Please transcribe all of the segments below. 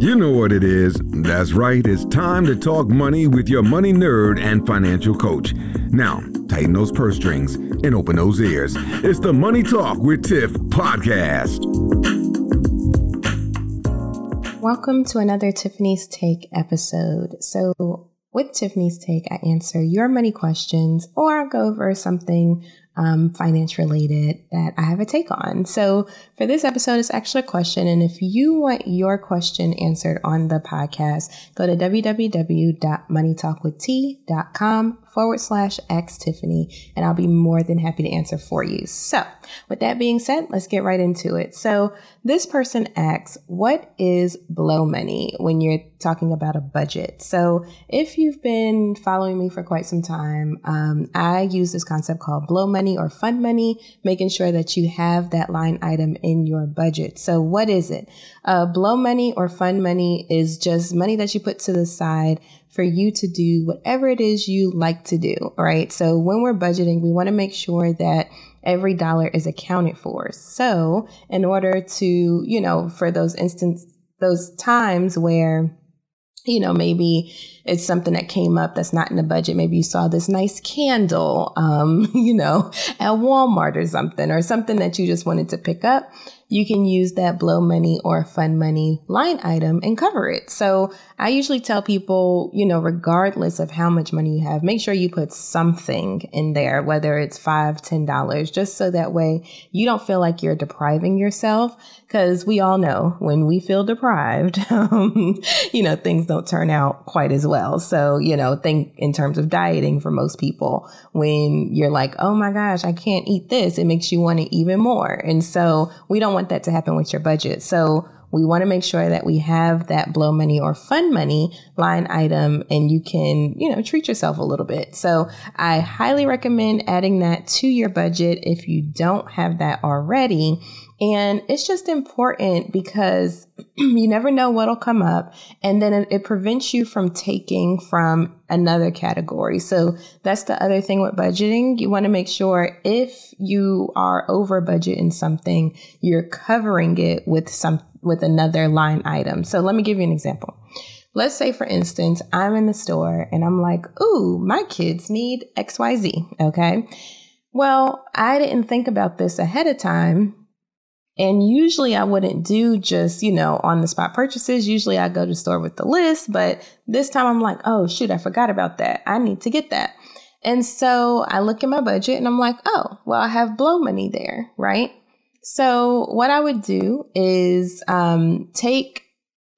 You know what it is. That's right. It's time to talk money with your money nerd and financial coach. Now, tighten those purse strings and open those ears. It's the Money Talk with Tiff podcast. Welcome to another Tiffany's Take episode. So, with Tiffany's Take, I answer your money questions or go over something um, finance related that I have a take on. So for this episode, it's actually a question. And if you want your question answered on the podcast, go to www.moneytalkwitht.com forward slash ask Tiffany, and I'll be more than happy to answer for you. So, with that being said, let's get right into it. So, this person asks, What is blow money when you're talking about a budget? So, if you've been following me for quite some time, um, I use this concept called blow money or fund money, making sure that you have that line item in your budget. So, what is it? Uh, blow money or fund money is just money that you put to the side for you to do whatever it is you like to do, right? So when we're budgeting, we want to make sure that every dollar is accounted for. So in order to, you know, for those instance, those times where you know, maybe it's something that came up that's not in the budget. Maybe you saw this nice candle, um, you know, at Walmart or something, or something that you just wanted to pick up you can use that blow money or fund money line item and cover it. So I usually tell people, you know, regardless of how much money you have, make sure you put something in there, whether it's five, ten dollars, just so that way you don't feel like you're depriving yourself. Cause we all know when we feel deprived, um, you know, things don't turn out quite as well. So, you know, think in terms of dieting for most people, when you're like, oh my gosh, I can't eat this, it makes you want to even more. And so we don't want that to happen with your budget. So we want to make sure that we have that blow money or fun money line item and you can, you know, treat yourself a little bit. So I highly recommend adding that to your budget if you don't have that already. And it's just important because you never know what'll come up. And then it, it, prevents you from taking from another category. So that's the other thing with budgeting. You want to make sure if you are over budget in something, you're covering it with some with another line item. So let me give you an example. Let's say, for instance, I'm in the store and I'm like, ooh, my kids need XYZ. Okay. Well, I didn't think about this ahead of time. And usually I wouldn't do just, you know, on the spot purchases. Usually I go to store with the list, but this time I'm like, oh, shoot, I forgot about that. I need to get that. And so I look at my budget and I'm like, oh, well, I have blow money there, right? So, what I would do is um, take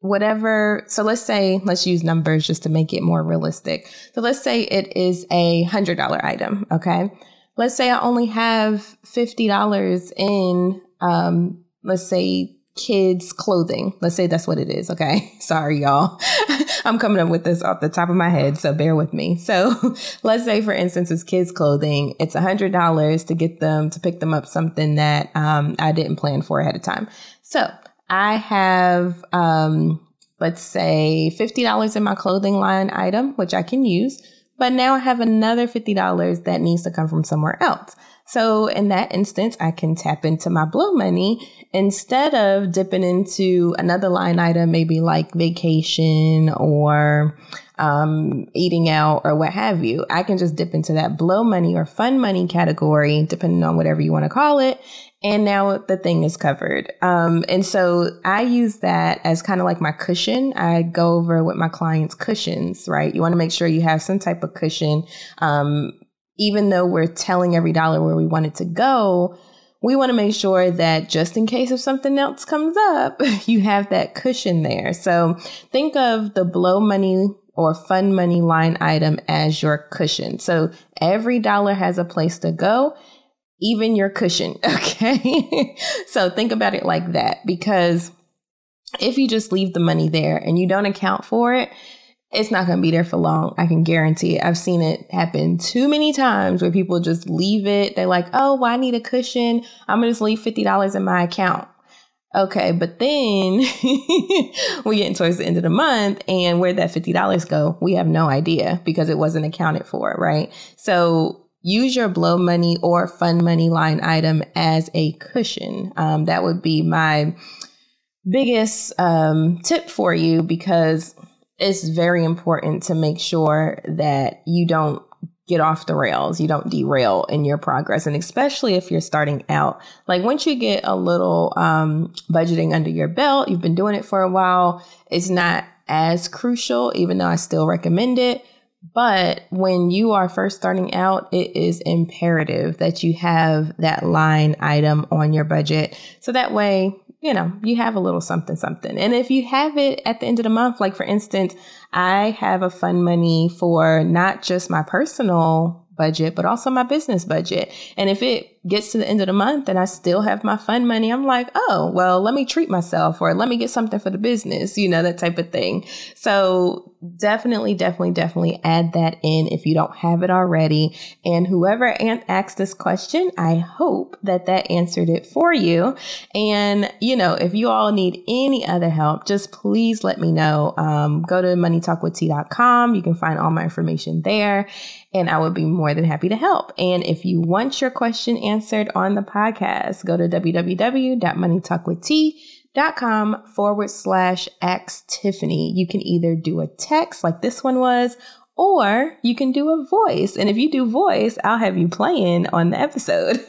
whatever. So, let's say, let's use numbers just to make it more realistic. So, let's say it is a $100 item. Okay. Let's say I only have $50 in, um, let's say, kids' clothing. Let's say that's what it is. Okay. Sorry, y'all. I'm coming up with this off the top of my head, so bear with me. So let's say, for instance, it's kids' clothing. It's a hundred dollars to get them to pick them up something that um, I didn't plan for ahead of time. So I have, um, let's say, fifty dollars in my clothing line item, which I can use. But now I have another $50 that needs to come from somewhere else. So in that instance, I can tap into my blow money instead of dipping into another line item, maybe like vacation or um, eating out or what have you. I can just dip into that blow money or fun money category, depending on whatever you want to call it. And now the thing is covered. Um, and so I use that as kind of like my cushion. I go over with my clients cushions, right? You want to make sure you have some type of cushion. Um, even though we're telling every dollar where we want it to go, we want to make sure that just in case if something else comes up, you have that cushion there. So think of the blow money or fund money line item as your cushion. So every dollar has a place to go, even your cushion. Okay. so think about it like that because if you just leave the money there and you don't account for it, it's not going to be there for long. I can guarantee it. I've seen it happen too many times where people just leave it. They're like, oh, well, I need a cushion. I'm going to just leave $50 in my account. Okay, but then we get towards the end of the month and where that $50 go, we have no idea because it wasn't accounted for, right? So use your blow money or fund money line item as a cushion. Um, that would be my biggest um, tip for you because it's very important to make sure that you don't get off the rails, you don't derail in your progress. And especially if you're starting out, like once you get a little um, budgeting under your belt, you've been doing it for a while, it's not as crucial, even though I still recommend it. But when you are first starting out, it is imperative that you have that line item on your budget. So that way, you know, you have a little something, something. And if you have it at the end of the month, like for instance, I have a fund money for not just my personal budget, but also my business budget. And if it gets to the end of the month and I still have my fund money, I'm like, oh, well, let me treat myself or let me get something for the business, you know, that type of thing. So definitely, definitely, definitely add that in if you don't have it already. And whoever asked this question, I hope that that answered it for you. And, you know, if you all need any other help, just please let me know. Um, go to moneytalkwitht.com. You can find all my information there and I would be more than happy to help. And if you want your question answered on the podcast, go to www.moneytalkwitht.com forward slash ask Tiffany. You can either do a text like this one was, or you can do a voice. And if you do voice, I'll have you playing on the episode.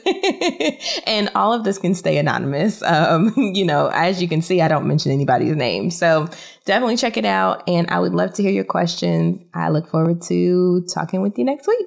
and all of this can stay anonymous. Um, you know, as you can see, I don't mention anybody's name. So definitely check it out. And I would love to hear your questions. I look forward to talking with you next week.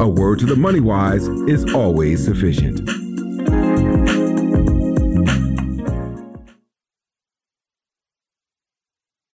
A word to the money wise is always sufficient.